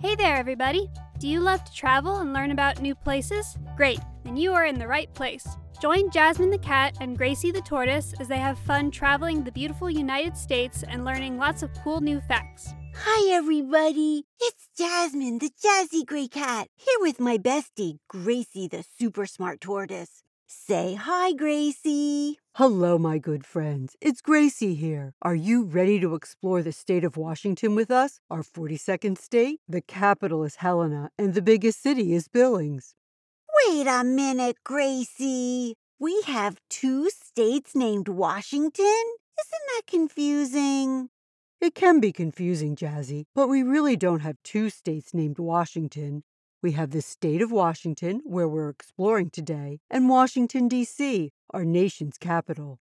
Hey there, everybody! Do you love to travel and learn about new places? Great, then you are in the right place. Join Jasmine the cat and Gracie the tortoise as they have fun traveling the beautiful United States and learning lots of cool new facts. Hi, everybody. It's Jasmine, the jazzy gray cat, here with my bestie, Gracie, the super smart tortoise. Say hi, Gracie. Hello, my good friends. It's Gracie here. Are you ready to explore the state of Washington with us? Our 42nd state? The capital is Helena, and the biggest city is Billings. Wait a minute, Gracie. We have two states named Washington? Isn't that confusing? It can be confusing, Jazzy, but we really don't have two states named Washington. We have the state of Washington, where we're exploring today, and Washington, D.C., our nation's capital.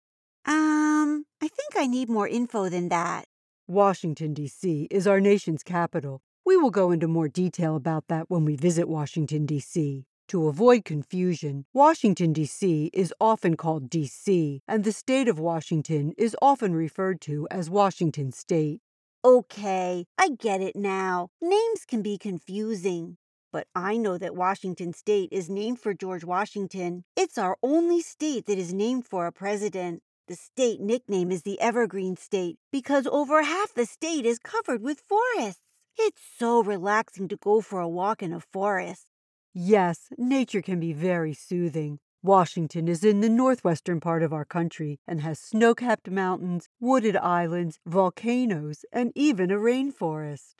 Um, I think I need more info than that. Washington, D.C. is our nation's capital. We will go into more detail about that when we visit Washington, D.C. To avoid confusion, Washington, D.C. is often called D.C., and the state of Washington is often referred to as Washington State. Okay, I get it now. Names can be confusing. But I know that Washington State is named for George Washington. It's our only state that is named for a president. The state nickname is the Evergreen State because over half the state is covered with forests. It's so relaxing to go for a walk in a forest. Yes, nature can be very soothing. Washington is in the northwestern part of our country and has snow capped mountains, wooded islands, volcanoes, and even a rainforest.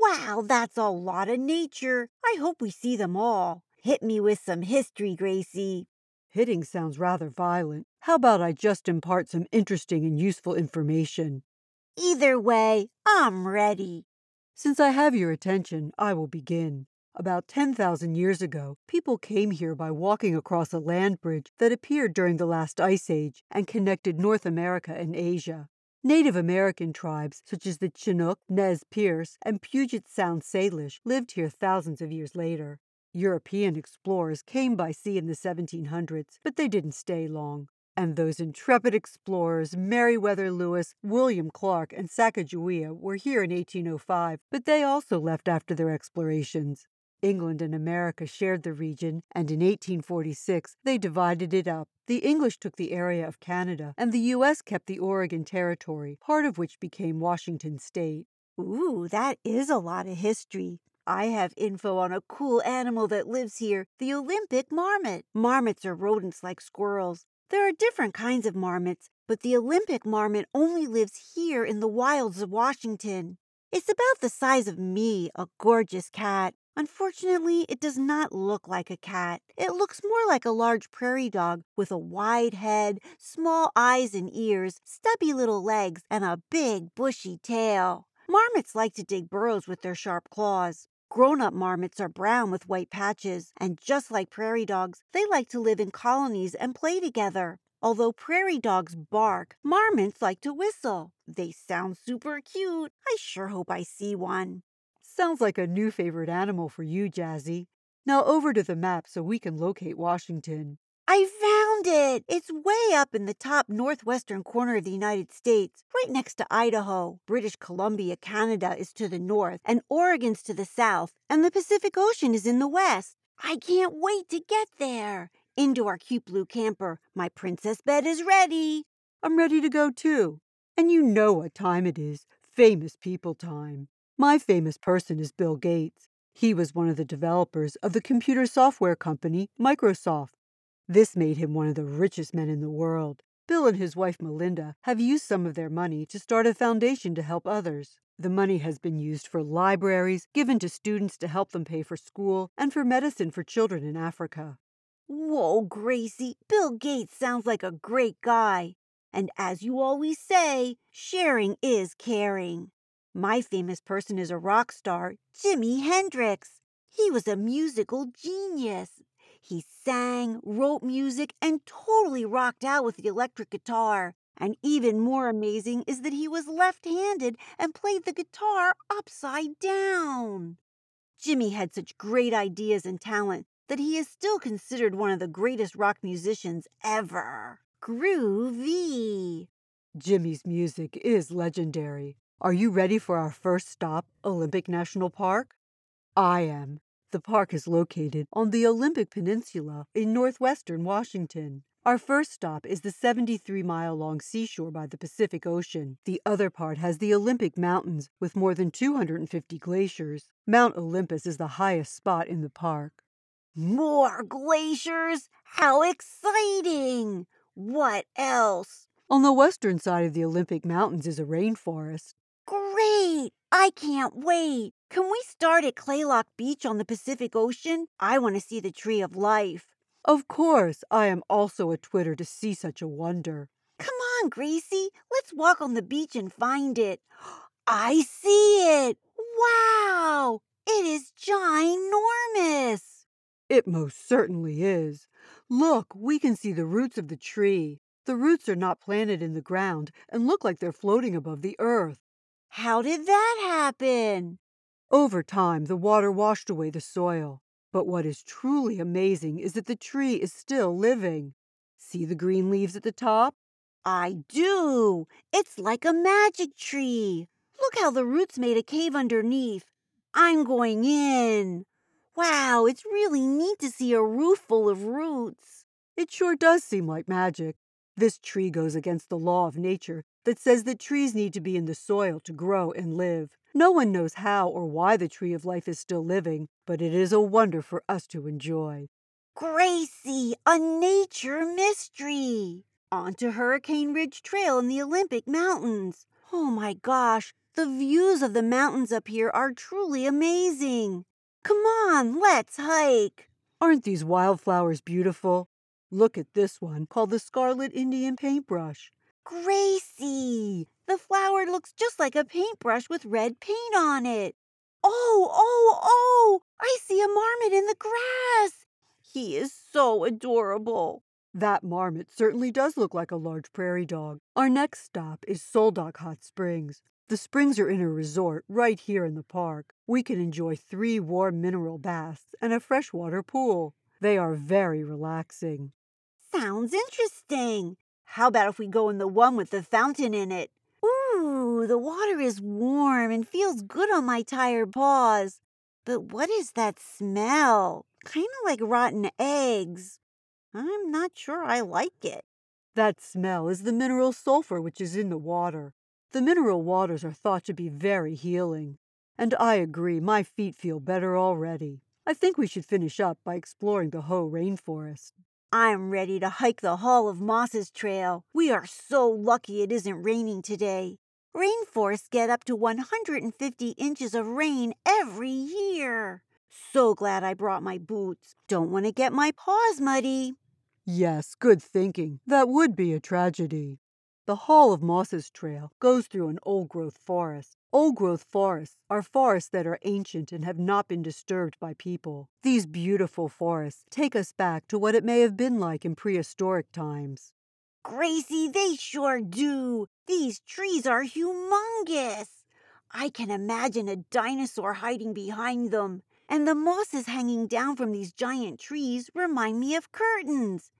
Wow, that's a lot of nature. I hope we see them all. Hit me with some history, Gracie. Hitting sounds rather violent. How about I just impart some interesting and useful information? Either way, I'm ready. Since I have your attention, I will begin. About 10,000 years ago, people came here by walking across a land bridge that appeared during the last ice age and connected North America and Asia. Native American tribes such as the Chinook, Nez Perce, and Puget Sound Salish lived here thousands of years later. European explorers came by sea in the 1700s, but they didn't stay long. And those intrepid explorers, Meriwether Lewis, William Clark, and Sacagawea, were here in 1805, but they also left after their explorations. England and America shared the region, and in 1846 they divided it up. The English took the area of Canada, and the U.S. kept the Oregon Territory, part of which became Washington State. Ooh, that is a lot of history. I have info on a cool animal that lives here the Olympic marmot. Marmots are rodents like squirrels. There are different kinds of marmots, but the Olympic marmot only lives here in the wilds of Washington. It's about the size of me, a gorgeous cat. Unfortunately, it does not look like a cat. It looks more like a large prairie dog with a wide head, small eyes and ears, stubby little legs, and a big bushy tail. Marmots like to dig burrows with their sharp claws. Grown up marmots are brown with white patches, and just like prairie dogs, they like to live in colonies and play together. Although prairie dogs bark, marmots like to whistle. They sound super cute. I sure hope I see one. Sounds like a new favorite animal for you, Jazzy. Now over to the map so we can locate Washington. I found it! It's way up in the top northwestern corner of the United States, right next to Idaho. British Columbia, Canada is to the north, and Oregon's to the south, and the Pacific Ocean is in the west. I can't wait to get there. Into our cute blue camper. My princess bed is ready. I'm ready to go too. And you know what time it is famous people time. My famous person is Bill Gates. He was one of the developers of the computer software company Microsoft. This made him one of the richest men in the world. Bill and his wife Melinda have used some of their money to start a foundation to help others. The money has been used for libraries, given to students to help them pay for school, and for medicine for children in Africa. Whoa, Gracie, Bill Gates sounds like a great guy. And as you always say, sharing is caring. My famous person is a rock star, Jimi Hendrix. He was a musical genius. He sang, wrote music, and totally rocked out with the electric guitar. And even more amazing is that he was left handed and played the guitar upside down. Jimi had such great ideas and talent that he is still considered one of the greatest rock musicians ever. Groovy. Jimi's music is legendary. Are you ready for our first stop, Olympic National Park? I am. The park is located on the Olympic Peninsula in northwestern Washington. Our first stop is the 73 mile long seashore by the Pacific Ocean. The other part has the Olympic Mountains with more than 250 glaciers. Mount Olympus is the highest spot in the park. More glaciers? How exciting! What else? On the western side of the Olympic Mountains is a rainforest. Great! I can't wait. Can we start at Kalaloch Beach on the Pacific Ocean? I want to see the Tree of Life. Of course, I am also a twitter to see such a wonder. Come on, Gracie. Let's walk on the beach and find it. I see it. Wow! It is ginormous. It most certainly is. Look, we can see the roots of the tree. The roots are not planted in the ground and look like they're floating above the earth. How did that happen? Over time, the water washed away the soil. But what is truly amazing is that the tree is still living. See the green leaves at the top? I do. It's like a magic tree. Look how the roots made a cave underneath. I'm going in. Wow, it's really neat to see a roof full of roots. It sure does seem like magic. This tree goes against the law of nature that says that trees need to be in the soil to grow and live. No one knows how or why the tree of life is still living, but it is a wonder for us to enjoy. Gracie, a nature mystery. On to Hurricane Ridge Trail in the Olympic Mountains. Oh my gosh, the views of the mountains up here are truly amazing. Come on, let's hike. Aren't these wildflowers beautiful? Look at this one called the Scarlet Indian Paintbrush. Gracie, the flower looks just like a paintbrush with red paint on it. Oh, oh, oh! I see a marmot in the grass. He is so adorable. That marmot certainly does look like a large prairie dog. Our next stop is Sol Duc Hot Springs. The springs are in a resort right here in the park. We can enjoy three warm mineral baths and a freshwater pool. They are very relaxing. Sounds interesting. How about if we go in the one with the fountain in it? Ooh, the water is warm and feels good on my tired paws. But what is that smell? Kind of like rotten eggs. I'm not sure I like it. That smell is the mineral sulfur which is in the water. The mineral waters are thought to be very healing. And I agree, my feet feel better already. I think we should finish up by exploring the Hoh rainforest. I'm ready to hike the Hall of Mosses trail. We are so lucky it isn't raining today. Rainforests get up to 150 inches of rain every year. So glad I brought my boots. Don't want to get my paws muddy. Yes, good thinking. That would be a tragedy. The Hall of Mosses Trail goes through an old growth forest. Old growth forests are forests that are ancient and have not been disturbed by people. These beautiful forests take us back to what it may have been like in prehistoric times. Gracie, they sure do. These trees are humongous. I can imagine a dinosaur hiding behind them. And the mosses hanging down from these giant trees remind me of curtains.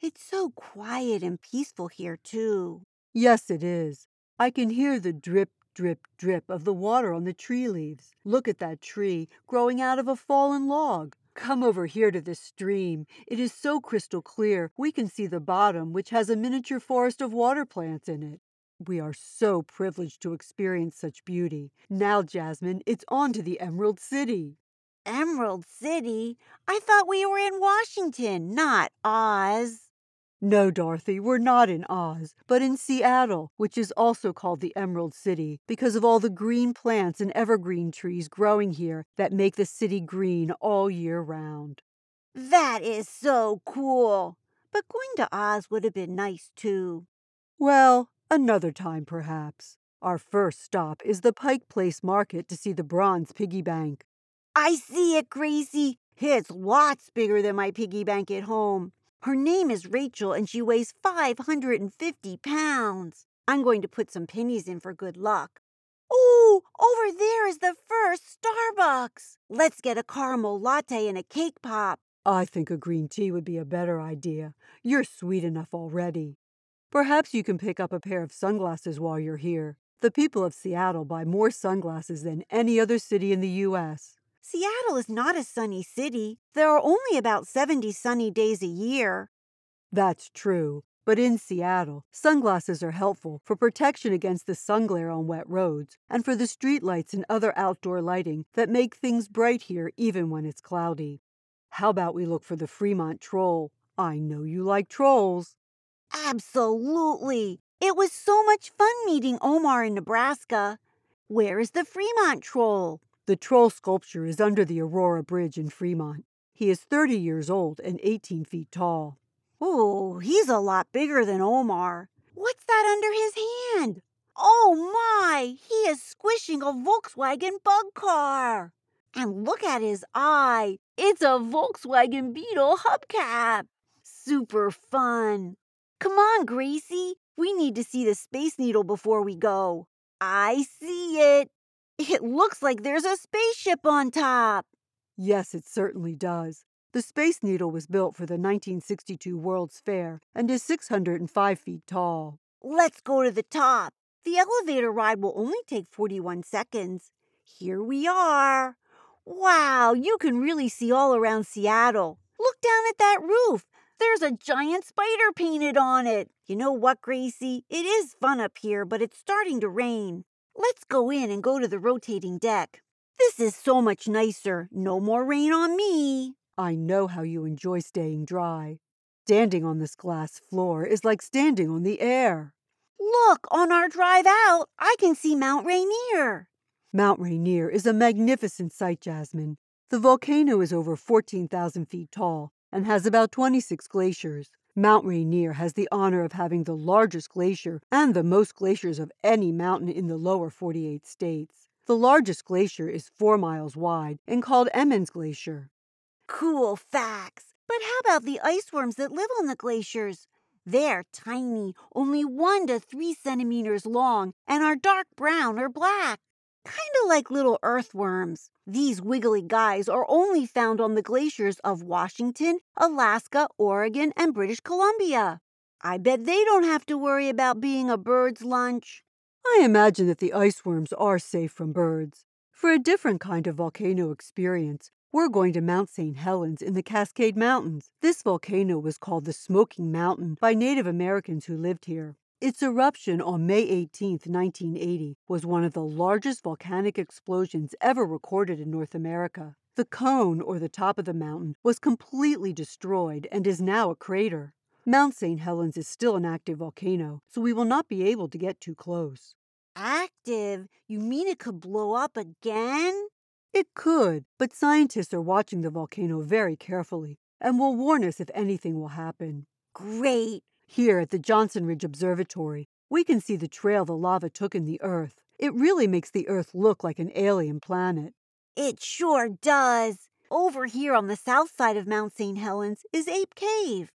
It's so quiet and peaceful here, too. Yes, it is. I can hear the drip, drip, drip of the water on the tree leaves. Look at that tree growing out of a fallen log. Come over here to this stream. It is so crystal clear we can see the bottom, which has a miniature forest of water plants in it. We are so privileged to experience such beauty. Now, Jasmine, it's on to the Emerald City. Emerald City? I thought we were in Washington, not Oz. No, Dorothy, we're not in Oz, but in Seattle, which is also called the Emerald City because of all the green plants and evergreen trees growing here that make the city green all year round. That is so cool. But going to Oz would have been nice too. Well, another time perhaps. Our first stop is the Pike Place Market to see the bronze piggy bank. I see it, Gracie. It's lots bigger than my piggy bank at home. Her name is Rachel and she weighs 550 pounds. I'm going to put some pennies in for good luck. Oh, over there is the first Starbucks. Let's get a caramel latte and a cake pop. I think a green tea would be a better idea. You're sweet enough already. Perhaps you can pick up a pair of sunglasses while you're here. The people of Seattle buy more sunglasses than any other city in the U.S. Seattle is not a sunny city. There are only about 70 sunny days a year. That's true. But in Seattle, sunglasses are helpful for protection against the sun glare on wet roads and for the streetlights and other outdoor lighting that make things bright here even when it's cloudy. How about we look for the Fremont Troll? I know you like trolls. Absolutely. It was so much fun meeting Omar in Nebraska. Where is the Fremont Troll? The troll sculpture is under the Aurora Bridge in Fremont. He is 30 years old and 18 feet tall. Oh, he's a lot bigger than Omar. What's that under his hand? Oh my, he is squishing a Volkswagen bug car. And look at his eye. It's a Volkswagen Beetle hubcap. Super fun. Come on, Gracie. We need to see the Space Needle before we go. I see it. It looks like there's a spaceship on top. Yes, it certainly does. The Space Needle was built for the 1962 World's Fair and is 605 feet tall. Let's go to the top. The elevator ride will only take 41 seconds. Here we are. Wow, you can really see all around Seattle. Look down at that roof. There's a giant spider painted on it. You know what, Gracie? It is fun up here, but it's starting to rain. Let's go in and go to the rotating deck. This is so much nicer. No more rain on me. I know how you enjoy staying dry. Standing on this glass floor is like standing on the air. Look, on our drive out, I can see Mount Rainier. Mount Rainier is a magnificent sight, Jasmine. The volcano is over 14,000 feet tall and has about 26 glaciers. Mount Rainier has the honor of having the largest glacier and the most glaciers of any mountain in the lower 48 states. The largest glacier is four miles wide and called Emmons Glacier. Cool facts. But how about the ice worms that live on the glaciers? They're tiny, only one to three centimeters long, and are dark brown or black. Kind of like little earthworms. These wiggly guys are only found on the glaciers of Washington, Alaska, Oregon, and British Columbia. I bet they don't have to worry about being a bird's lunch. I imagine that the ice worms are safe from birds. For a different kind of volcano experience, we're going to Mount St. Helens in the Cascade Mountains. This volcano was called the Smoking Mountain by Native Americans who lived here. Its eruption on May 18, 1980, was one of the largest volcanic explosions ever recorded in North America. The cone, or the top of the mountain, was completely destroyed and is now a crater. Mount St. Helens is still an active volcano, so we will not be able to get too close. Active? You mean it could blow up again? It could, but scientists are watching the volcano very carefully and will warn us if anything will happen. Great. Here at the Johnston Ridge Observatory, we can see the trail the lava took in the Earth. It really makes the Earth look like an alien planet. It sure does. Over here on the south side of Mount St. Helens is Ape Cave.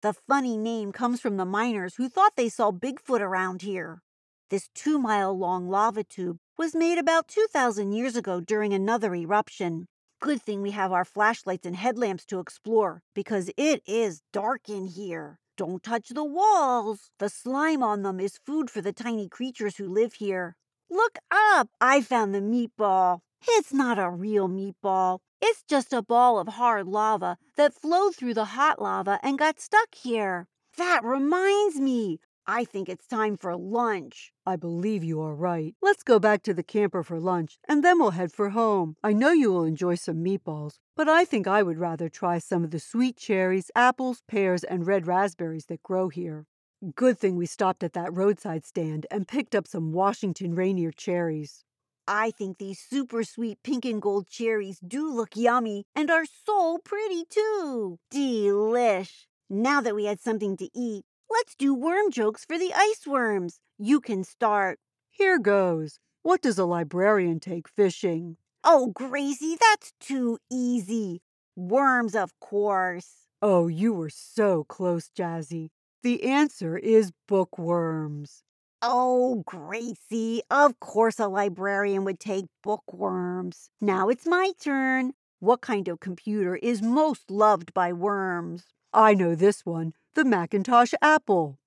The funny name comes from the miners who thought they saw Bigfoot around here. This two mile long lava tube was made about 2,000 years ago during another eruption. Good thing we have our flashlights and headlamps to explore because it is dark in here. Don't touch the walls. The slime on them is food for the tiny creatures who live here. Look up! I found the meatball. It's not a real meatball. It's just a ball of hard lava that flowed through the hot lava and got stuck here. That reminds me. I think it's time for lunch. I believe you are right. Let's go back to the camper for lunch, and then we'll head for home. I know you will enjoy some meatballs, but I think I would rather try some of the sweet cherries, apples, pears, and red raspberries that grow here. Good thing we stopped at that roadside stand and picked up some Washington Rainier cherries. I think these super sweet pink and gold cherries do look yummy and are so pretty too. Delish. Now that we had something to eat, let's do worm jokes for the ice worms. You can start. Here goes. What does a librarian take fishing? Oh, Gracie, that's too easy. Worms, of course. Oh, you were so close, Jazzy. The answer is bookworms. Oh, Gracie, of course a librarian would take bookworms. Now it's my turn. What kind of computer is most loved by worms? I know this one the Macintosh Apple.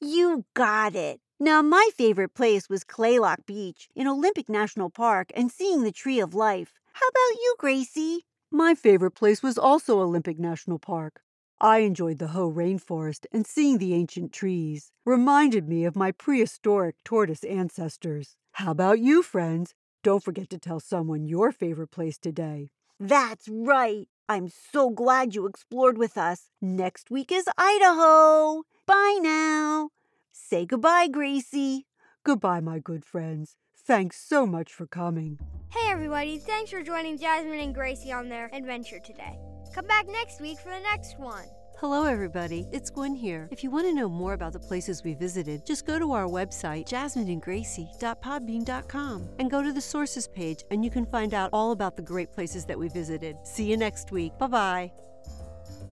You got it. Now, my favorite place was Kalaloch Beach in Olympic National Park and seeing the Tree of Life. How about you, Gracie? My favorite place was also Olympic National Park. I enjoyed the Hoh rainforest and seeing the ancient trees. Reminded me of my prehistoric tortoise ancestors. How about you, friends? Don't forget to tell someone your favorite place today. That's right. I'm so glad you explored with us. Next week is Idaho. Bye now. Say goodbye, Gracie. Goodbye, my good friends. Thanks so much for coming. Hey, everybody. Thanks for joining Jasmine and Gracie on their adventure today. Come back next week for the next one. Hello, everybody. It's Gwen here. If you want to know more about the places we visited, just go to our website, jasmineandgracie.podbean.com, and go to the sources page, and you can find out all about the great places that we visited. See you next week. Bye bye.